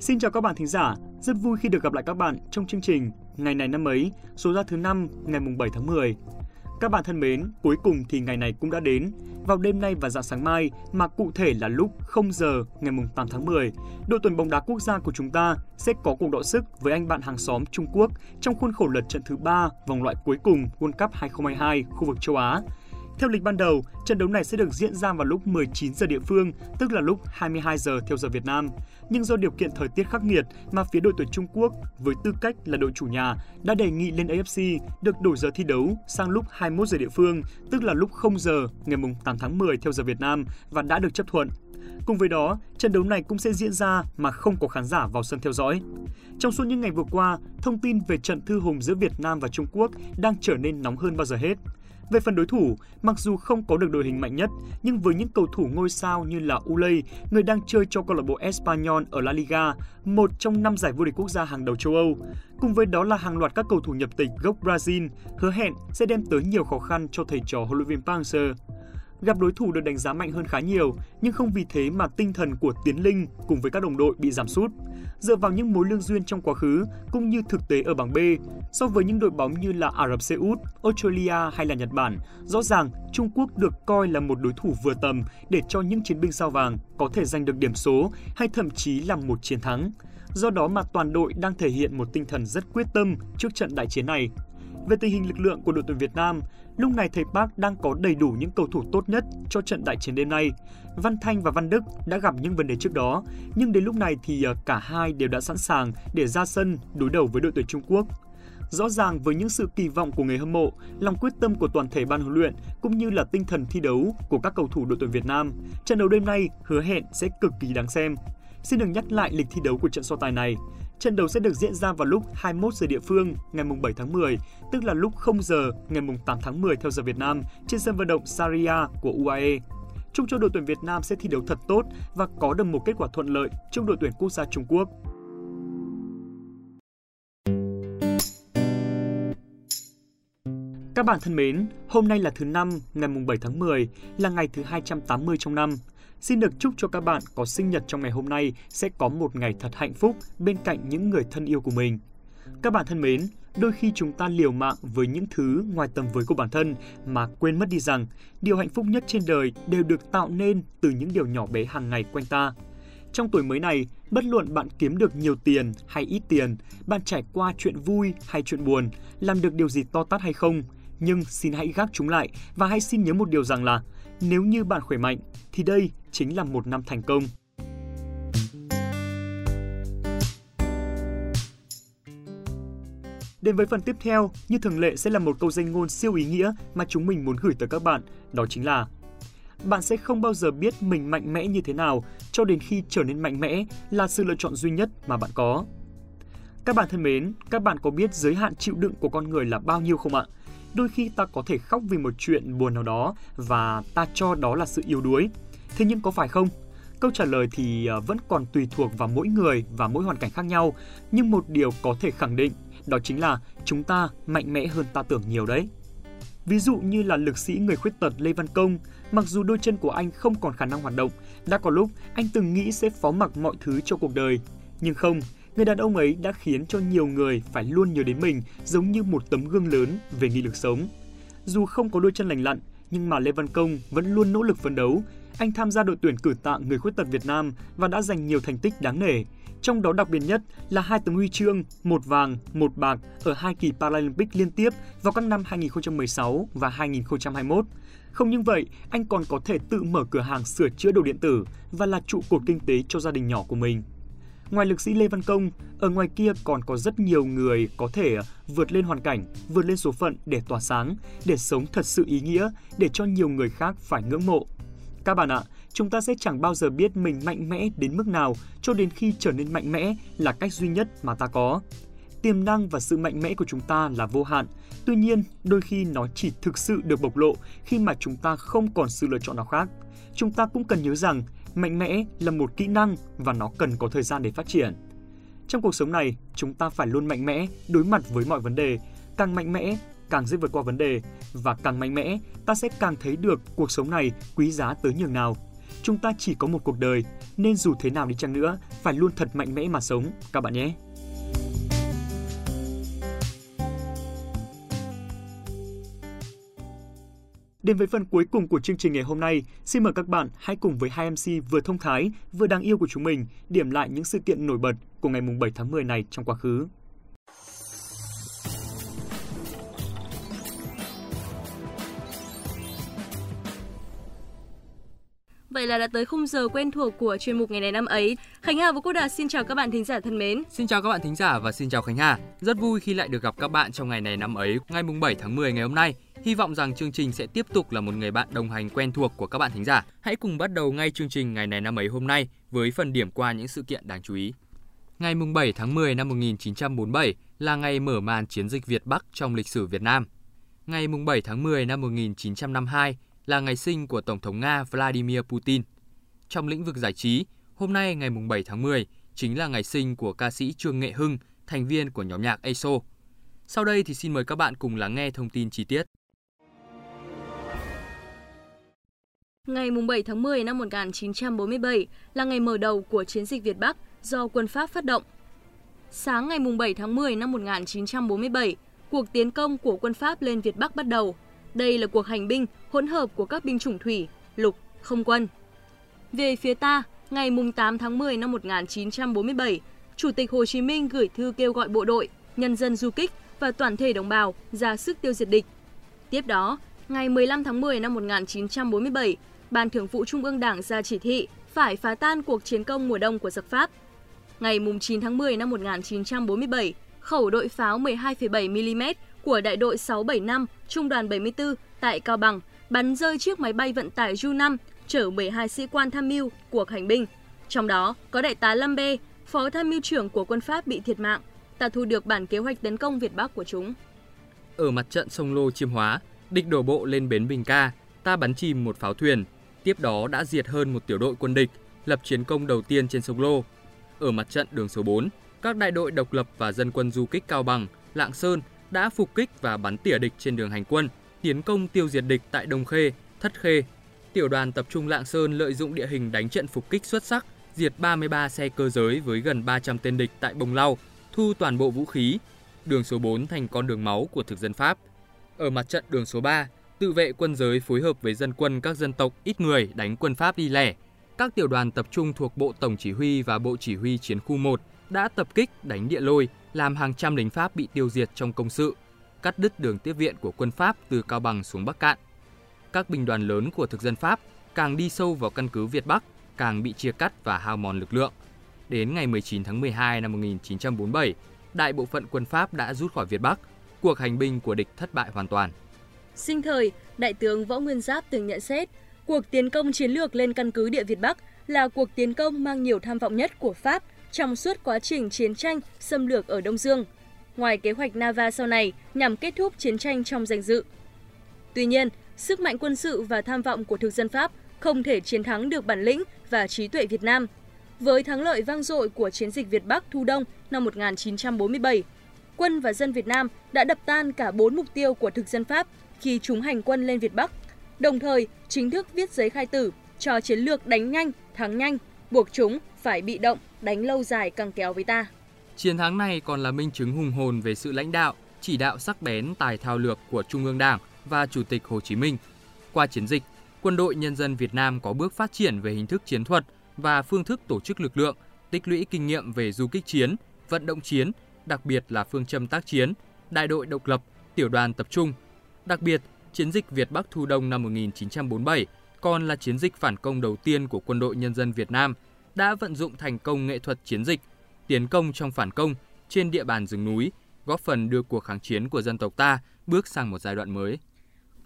Xin chào các bạn thính giả, rất vui khi được gặp lại các bạn trong chương trình Ngày này năm ấy, số ra thứ 5 ngày mùng 7 tháng 10. Các bạn thân mến, cuối cùng thì ngày này cũng đã đến. Vào đêm nay và dạng sáng mai, mà cụ thể là lúc 0 giờ ngày mùng 8 tháng 10, đội tuyển bóng đá quốc gia của chúng ta sẽ có cuộc đọ sức với anh bạn hàng xóm Trung Quốc trong khuôn khổ lượt trận thứ 3 vòng loại cuối cùng World Cup 2022 khu vực châu Á. Theo lịch ban đầu, trận đấu này sẽ được diễn ra vào lúc 19 giờ địa phương, tức là lúc 22 giờ theo giờ Việt Nam. Nhưng do điều kiện thời tiết khắc nghiệt mà phía đội tuyển Trung Quốc với tư cách là đội chủ nhà đã đề nghị lên AFC được đổi giờ thi đấu sang lúc 21 giờ địa phương, tức là lúc 0 giờ ngày 8 tháng 10 theo giờ Việt Nam và đã được chấp thuận. Cùng với đó, trận đấu này cũng sẽ diễn ra mà không có khán giả vào sân theo dõi. Trong suốt những ngày vừa qua, thông tin về trận thư hùng giữa Việt Nam và Trung Quốc đang trở nên nóng hơn bao giờ hết. Về phần đối thủ, mặc dù không có được đội hình mạnh nhất, nhưng với những cầu thủ ngôi sao như là Ulay, người đang chơi cho câu lạc bộ Espanyol ở La Liga, một trong năm giải vô địch quốc gia hàng đầu châu Âu, cùng với đó là hàng loạt các cầu thủ nhập tịch gốc Brazil, hứa hẹn sẽ đem tới nhiều khó khăn cho thầy trò huấn luyện viên Park Hang-seo. Gặp đối thủ được đánh giá mạnh hơn khá nhiều, nhưng không vì thế mà tinh thần của Tiến Linh cùng với các đồng đội bị giảm sút. Dựa vào những mối lương duyên trong quá khứ cũng như thực tế ở bảng B, so với những đội bóng như là Ả Rập Xê Út, Australia hay là Nhật Bản, rõ ràng Trung Quốc được coi là một đối thủ vừa tầm để cho những chiến binh sao vàng có thể giành được điểm số hay thậm chí là một chiến thắng. Do đó mà toàn đội đang thể hiện một tinh thần rất quyết tâm trước trận đại chiến này. Về tình hình lực lượng của đội tuyển Việt Nam, lúc này thầy Park đang có đầy đủ những cầu thủ tốt nhất cho trận đại chiến đêm nay. Văn Thanh và Văn Đức đã gặp những vấn đề trước đó, nhưng đến lúc này thì ờ, cả hai đều đã sẵn sàng để ra sân đối đầu với đội tuyển Trung Quốc. Rõ ràng với những sự kỳ vọng của người hâm mộ, lòng quyết tâm của toàn thể ban huấn luyện cũng như là tinh thần thi đấu của các cầu thủ đội tuyển Việt Nam, trận đấu đêm nay hứa hẹn sẽ cực kỳ đáng xem. Xin được nhắc lại lịch thi đấu của trận so tài này. Trận đấu sẽ được diễn ra vào lúc 21 giờ địa phương ngày 7 tháng 10, tức là lúc 0 giờ ngày 8 tháng 10 theo giờ Việt Nam trên sân vận động Saria của UAE. Chúc cho đội tuyển Việt Nam sẽ thi đấu thật tốt và có được một kết quả thuận lợi trước đội tuyển quốc gia Trung Quốc. Các bạn thân mến, hôm nay là thứ năm, ngày mùng 7 tháng 10, là ngày thứ 280 trong năm. Xin được chúc cho các bạn có sinh nhật trong ngày hôm nay sẽ có một ngày thật hạnh phúc bên cạnh những người thân yêu của mình. Các bạn thân mến, đôi khi chúng ta liều mạng với những thứ ngoài tầm với của bản thân mà quên mất đi rằng điều hạnh phúc nhất trên đời đều được tạo nên từ những điều nhỏ bé hàng ngày quanh ta. Trong tuổi mới này, bất luận bạn kiếm được nhiều tiền hay ít tiền, bạn trải qua chuyện vui hay chuyện buồn, làm được điều gì to tát hay không, nhưng xin hãy gác chúng lại và hãy xin nhớ một điều rằng là nếu như bạn khỏe mạnh thì đây chính là một năm thành công. Đến với phần tiếp theo, như thường lệ sẽ là một câu danh ngôn siêu ý nghĩa mà chúng mình muốn gửi tới các bạn, đó chính là bạn sẽ không bao giờ biết mình mạnh mẽ như thế nào cho đến khi trở nên mạnh mẽ là sự lựa chọn duy nhất mà bạn có. Các bạn thân mến, các bạn có biết giới hạn chịu đựng của con người là bao nhiêu không ạ? Đôi khi ta có thể khóc vì một chuyện buồn nào đó và ta cho đó là sự yếu đuối. Thế nhưng có phải không? Câu trả lời thì ờ, vẫn còn tùy thuộc vào mỗi người và mỗi hoàn cảnh khác nhau, nhưng một điều có thể khẳng định đó chính là chúng ta mạnh mẽ hơn ta tưởng nhiều đấy. Ví dụ như là lực sĩ người khuyết tật Lê Văn Công, mặc dù đôi chân của anh không còn khả năng hoạt động, đã có lúc anh từng nghĩ sẽ phó mặc mọi thứ cho cuộc đời. Nhưng không, người đàn ông ấy đã khiến cho nhiều người phải luôn nhớ đến mình giống như một tấm gương lớn về nghị lực sống. Dù không có đôi chân lành lặn, nhưng mà Lê Văn Công vẫn luôn nỗ lực phấn đấu. Anh tham gia đội tuyển cử tạ người khuyết tật Việt Nam và đã giành nhiều thành tích đáng nể. Trong đó đặc biệt nhất là hai tấm huy chương, một vàng, một bạc ở hai kỳ Paralympic liên tiếp vào các năm 2016 và 2021. Không những vậy, anh còn có thể tự mở cửa hàng sửa chữa đồ điện tử và là trụ cột kinh tế cho gia đình nhỏ của mình. Ngoài lực sĩ Lê Văn Công, ở ngoài kia còn có rất nhiều người có thể ờ, vượt lên hoàn cảnh, vượt lên số phận để tỏa sáng, để sống thật sự ý nghĩa, để cho nhiều người khác phải ngưỡng mộ. Các bạn ạ, chúng ta sẽ chẳng bao giờ biết mình mạnh mẽ đến mức nào cho đến khi trở nên mạnh mẽ là cách duy nhất mà ta có. Tiềm năng và sự mạnh mẽ của chúng ta là vô hạn, tuy nhiên đôi khi nó chỉ thực sự được bộc lộ khi mà chúng ta không còn sự lựa chọn nào khác. Chúng ta cũng cần nhớ rằng Mạnh mẽ là một kỹ năng và nó cần có thời gian để phát triển. Trong cuộc sống này, chúng ta phải luôn mạnh mẽ đối mặt với mọi vấn đề. Càng mạnh mẽ, càng dễ vượt qua vấn đề và càng mạnh mẽ, ta sẽ càng thấy được cuộc sống này quý giá tới nhường nào. chúng ta chỉ có một cuộc đời, nên dù thế nào đi chăng nữa, phải luôn thật mạnh mẽ mà sống, các bạn nhé. Đến với phần cuối cùng của chương trình ngày hôm nay, xin mời các bạn hãy cùng với hai MC vừa thông thái, vừa đáng yêu của chúng mình điểm lại những sự kiện nổi bật của ngày 7 tháng 10 này trong quá khứ. Vậy là đã tới khung giờ quen thuộc của chuyên mục ngày này năm ấy. Khánh Hà và Cô Đạt xin chào các bạn thính giả thân mến. Xin chào các bạn thính giả và xin chào Khánh Hà. Rất vui khi lại được gặp các bạn trong ngày này năm ấy, ngày mùng 7 tháng 10 ngày hôm nay. Hy vọng rằng chương trình sẽ tiếp tục là một người bạn đồng hành quen thuộc của các bạn thính giả. Hãy cùng bắt đầu ngay chương trình ngày này năm ấy hôm nay với phần điểm qua những sự kiện đáng chú ý. Ngày mùng 7 tháng 10 năm 1947 là ngày mở màn chiến dịch Việt Bắc trong lịch sử Việt Nam. Ngày mùng 7 tháng 10 năm 1952 là ngày sinh của Tổng thống Nga Vladimir Putin. Trong lĩnh vực giải trí, hôm nay ngày 7 tháng 10 chính là ngày sinh của ca sĩ Trương Nghệ Hưng, thành viên của nhóm nhạc ESO. Sau đây thì xin mời các bạn cùng lắng nghe thông tin chi tiết. Ngày 7 tháng 10 năm 1947 là ngày mở đầu của chiến dịch Việt Bắc do quân Pháp phát động. Sáng ngày 7 tháng 10 năm 1947, cuộc tiến công của quân Pháp lên Việt Bắc bắt đầu – đây là cuộc hành binh hỗn hợp của các binh chủng thủy, lục, không quân. Về phía ta, ngày 8 tháng 10 năm 1947, Chủ tịch Hồ Chí Minh gửi thư kêu gọi bộ đội, nhân dân du kích và toàn thể đồng bào ra sức tiêu diệt địch. Tiếp đó, ngày 15 tháng 10 năm 1947, Ban Thường vụ Trung ương Đảng ra chỉ thị phải phá tan cuộc chiến công mùa đông của giặc Pháp. Ngày 9 tháng 10 năm 1947, khẩu đội pháo 12,7 mm của đại đội 675 Trung đoàn 74 tại Cao Bằng bắn rơi chiếc máy bay vận tải Ju-5 chở 12 sĩ quan tham mưu cuộc hành binh. Trong đó có đại tá Lambe, phó tham mưu trưởng của quân Pháp bị thiệt mạng. Ta thu được bản kế hoạch tấn công Việt Bắc của chúng. Ở mặt trận sông Lô Chiêm Hóa, địch đổ bộ lên bến Bình Ca, ta bắn chìm một pháo thuyền. Tiếp đó đã diệt hơn một tiểu đội quân địch, lập chiến công đầu tiên trên sông Lô. Ở mặt trận đường số 4, các đại đội độc lập và dân quân du kích Cao Bằng, Lạng Sơn đã phục kích và bắn tỉa địch trên đường hành quân, tiến công tiêu diệt địch tại Đông Khê, Thất Khê. Tiểu đoàn tập trung Lạng Sơn lợi dụng địa hình đánh trận phục kích xuất sắc, diệt 33 xe cơ giới với gần 300 tên địch tại Bồng Lau, thu toàn bộ vũ khí. Đường số 4 thành con đường máu của thực dân Pháp. Ở mặt trận đường số 3, tự vệ quân giới phối hợp với dân quân các dân tộc ít người đánh quân Pháp đi lẻ. Các tiểu đoàn tập trung thuộc Bộ Tổng Chỉ huy và Bộ Chỉ huy Chiến khu 1 đã tập kích đánh địa lôi, làm hàng trăm lính Pháp bị tiêu diệt trong công sự, cắt đứt đường tiếp viện của quân Pháp từ Cao Bằng xuống Bắc Cạn. Các binh đoàn lớn của thực dân Pháp càng đi sâu vào căn cứ Việt Bắc, càng bị chia cắt và hao mòn lực lượng. Đến ngày 19 tháng 12 năm 1947, đại bộ phận quân Pháp đã rút khỏi Việt Bắc, cuộc hành binh của địch thất bại hoàn toàn. Sinh thời, Đại tướng Võ Nguyên Giáp từng nhận xét, cuộc tiến công chiến lược lên căn cứ địa Việt Bắc là cuộc tiến công mang nhiều tham vọng nhất của Pháp trong suốt quá trình chiến tranh xâm lược ở Đông Dương, ngoài kế hoạch Nava sau này nhằm kết thúc chiến tranh trong danh dự. Tuy nhiên, sức mạnh quân sự và tham vọng của thực dân Pháp không thể chiến thắng được bản lĩnh và trí tuệ Việt Nam. Với thắng lợi vang dội của chiến dịch Việt Bắc Thu Đông năm 1947, quân và dân Việt Nam đã đập tan cả bốn mục tiêu của thực dân Pháp khi chúng hành quân lên Việt Bắc, đồng thời chính thức viết giấy khai tử cho chiến lược đánh nhanh, thắng nhanh, buộc chúng phải bị động, đánh lâu dài căng kéo với ta. Chiến thắng này còn là minh chứng hùng hồn về sự lãnh đạo, chỉ đạo sắc bén tài thao lược của Trung ương Đảng và Chủ tịch Hồ Chí Minh. Qua chiến dịch, quân đội nhân dân Việt Nam có bước phát triển về hình thức chiến thuật và phương thức tổ chức lực lượng, tích lũy kinh nghiệm về du kích chiến, vận động chiến, đặc biệt là phương châm tác chiến, đại đội độc lập, tiểu đoàn tập trung. Đặc biệt, chiến dịch Việt Bắc Thu Đông năm 1947 còn là chiến dịch phản công đầu tiên của quân đội nhân dân Việt Nam – đã vận dụng thành công nghệ thuật chiến dịch, tiến công trong phản công trên địa bàn rừng núi, góp phần đưa cuộc kháng chiến của dân tộc ta bước sang một giai đoạn mới.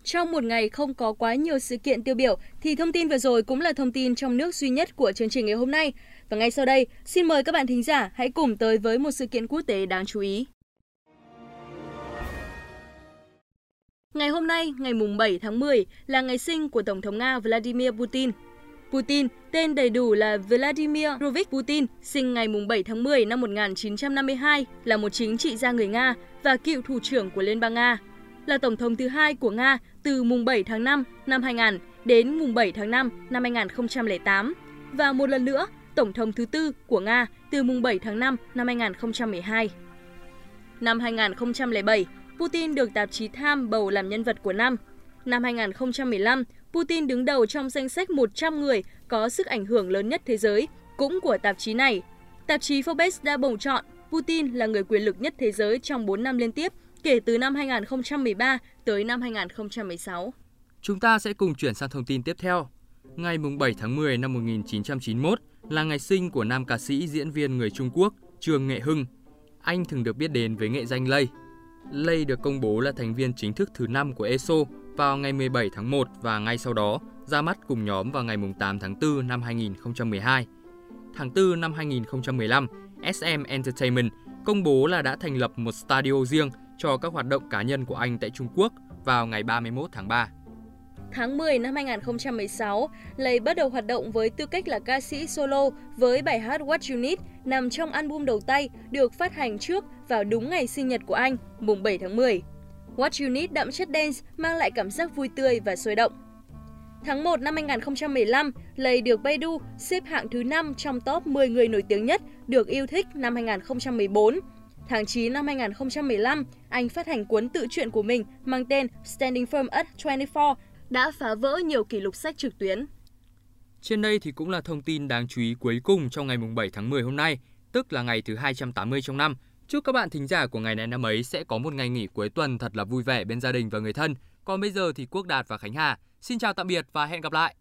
Trong một ngày không có quá nhiều sự kiện tiêu biểu thì thông tin vừa rồi cũng là thông tin trong nước duy nhất của chương trình ngày hôm nay. Và ngay sau đây, xin mời các bạn thính giả hãy cùng tới với một sự kiện quốc tế đáng chú ý. Ngày hôm nay, ngày mùng 7 tháng 10 là ngày sinh của Tổng thống Nga Vladimir Putin. Putin, tên đầy đủ là Vladimir Rovich Putin, sinh ngày 7 tháng 10 năm 1952, là một chính trị gia người Nga và cựu thủ trưởng của Liên bang Nga. Là tổng thống thứ hai của Nga từ mùng 7 tháng 5 năm 2000 đến mùng 7 tháng 5 năm 2008 và một lần nữa Tổng thống thứ tư của Nga từ mùng 7 tháng 5 năm 2012. Năm 2007, Putin được tạp chí Time bầu làm nhân vật của năm. Năm 2015, Putin đứng đầu trong danh sách 100 người có sức ảnh hưởng lớn nhất thế giới, cũng của tạp chí này. Tạp chí Forbes đã bầu chọn Putin là người quyền lực nhất thế giới trong 4 năm liên tiếp, kể từ năm 2013 tới năm 2016. Chúng ta sẽ cùng chuyển sang thông tin tiếp theo. Ngày 7 tháng 10 năm 1991 là ngày sinh của nam ca sĩ diễn viên người Trung Quốc Trương Nghệ Hưng. Anh thường được biết đến với nghệ danh Lây. Lây được công bố là thành viên chính thức thứ 5 của ESO vào ngày 17 tháng 1 và ngay sau đó ra mắt cùng nhóm vào ngày 8 tháng 4 năm 2012. Tháng 4 năm 2015, SM Entertainment công bố là đã thành lập một studio riêng cho các hoạt động cá nhân của anh tại Trung Quốc vào ngày 31 tháng 3. Tháng 10 năm 2016, Lay bắt đầu hoạt động với tư cách là ca sĩ solo với bài hát What You Need nằm trong album đầu tay được phát hành trước vào đúng ngày sinh nhật của anh, mùng 7 tháng 10. What You Need đậm chất dance mang lại cảm giác vui tươi và sôi động. Tháng 1 năm 2015, Lay được Baidu xếp hạng thứ 5 trong top 10 người nổi tiếng nhất được yêu thích năm 2014. Tháng 9 năm 2015, anh phát hành cuốn tự truyện của mình mang tên Standing Firm at 24 đã phá vỡ nhiều kỷ lục sách trực tuyến. Trên đây thì cũng là thông tin đáng chú ý cuối cùng trong ngày 7 tháng 10 hôm nay, tức là ngày thứ 280 trong năm. Chúc các bạn thính giả của ngày này năm ấy sẽ có một ngày nghỉ cuối tuần thật là vui vẻ bên gia đình và người thân. Còn bây giờ thì Quốc Đạt và Khánh Hà xin chào tạm biệt và hẹn gặp lại.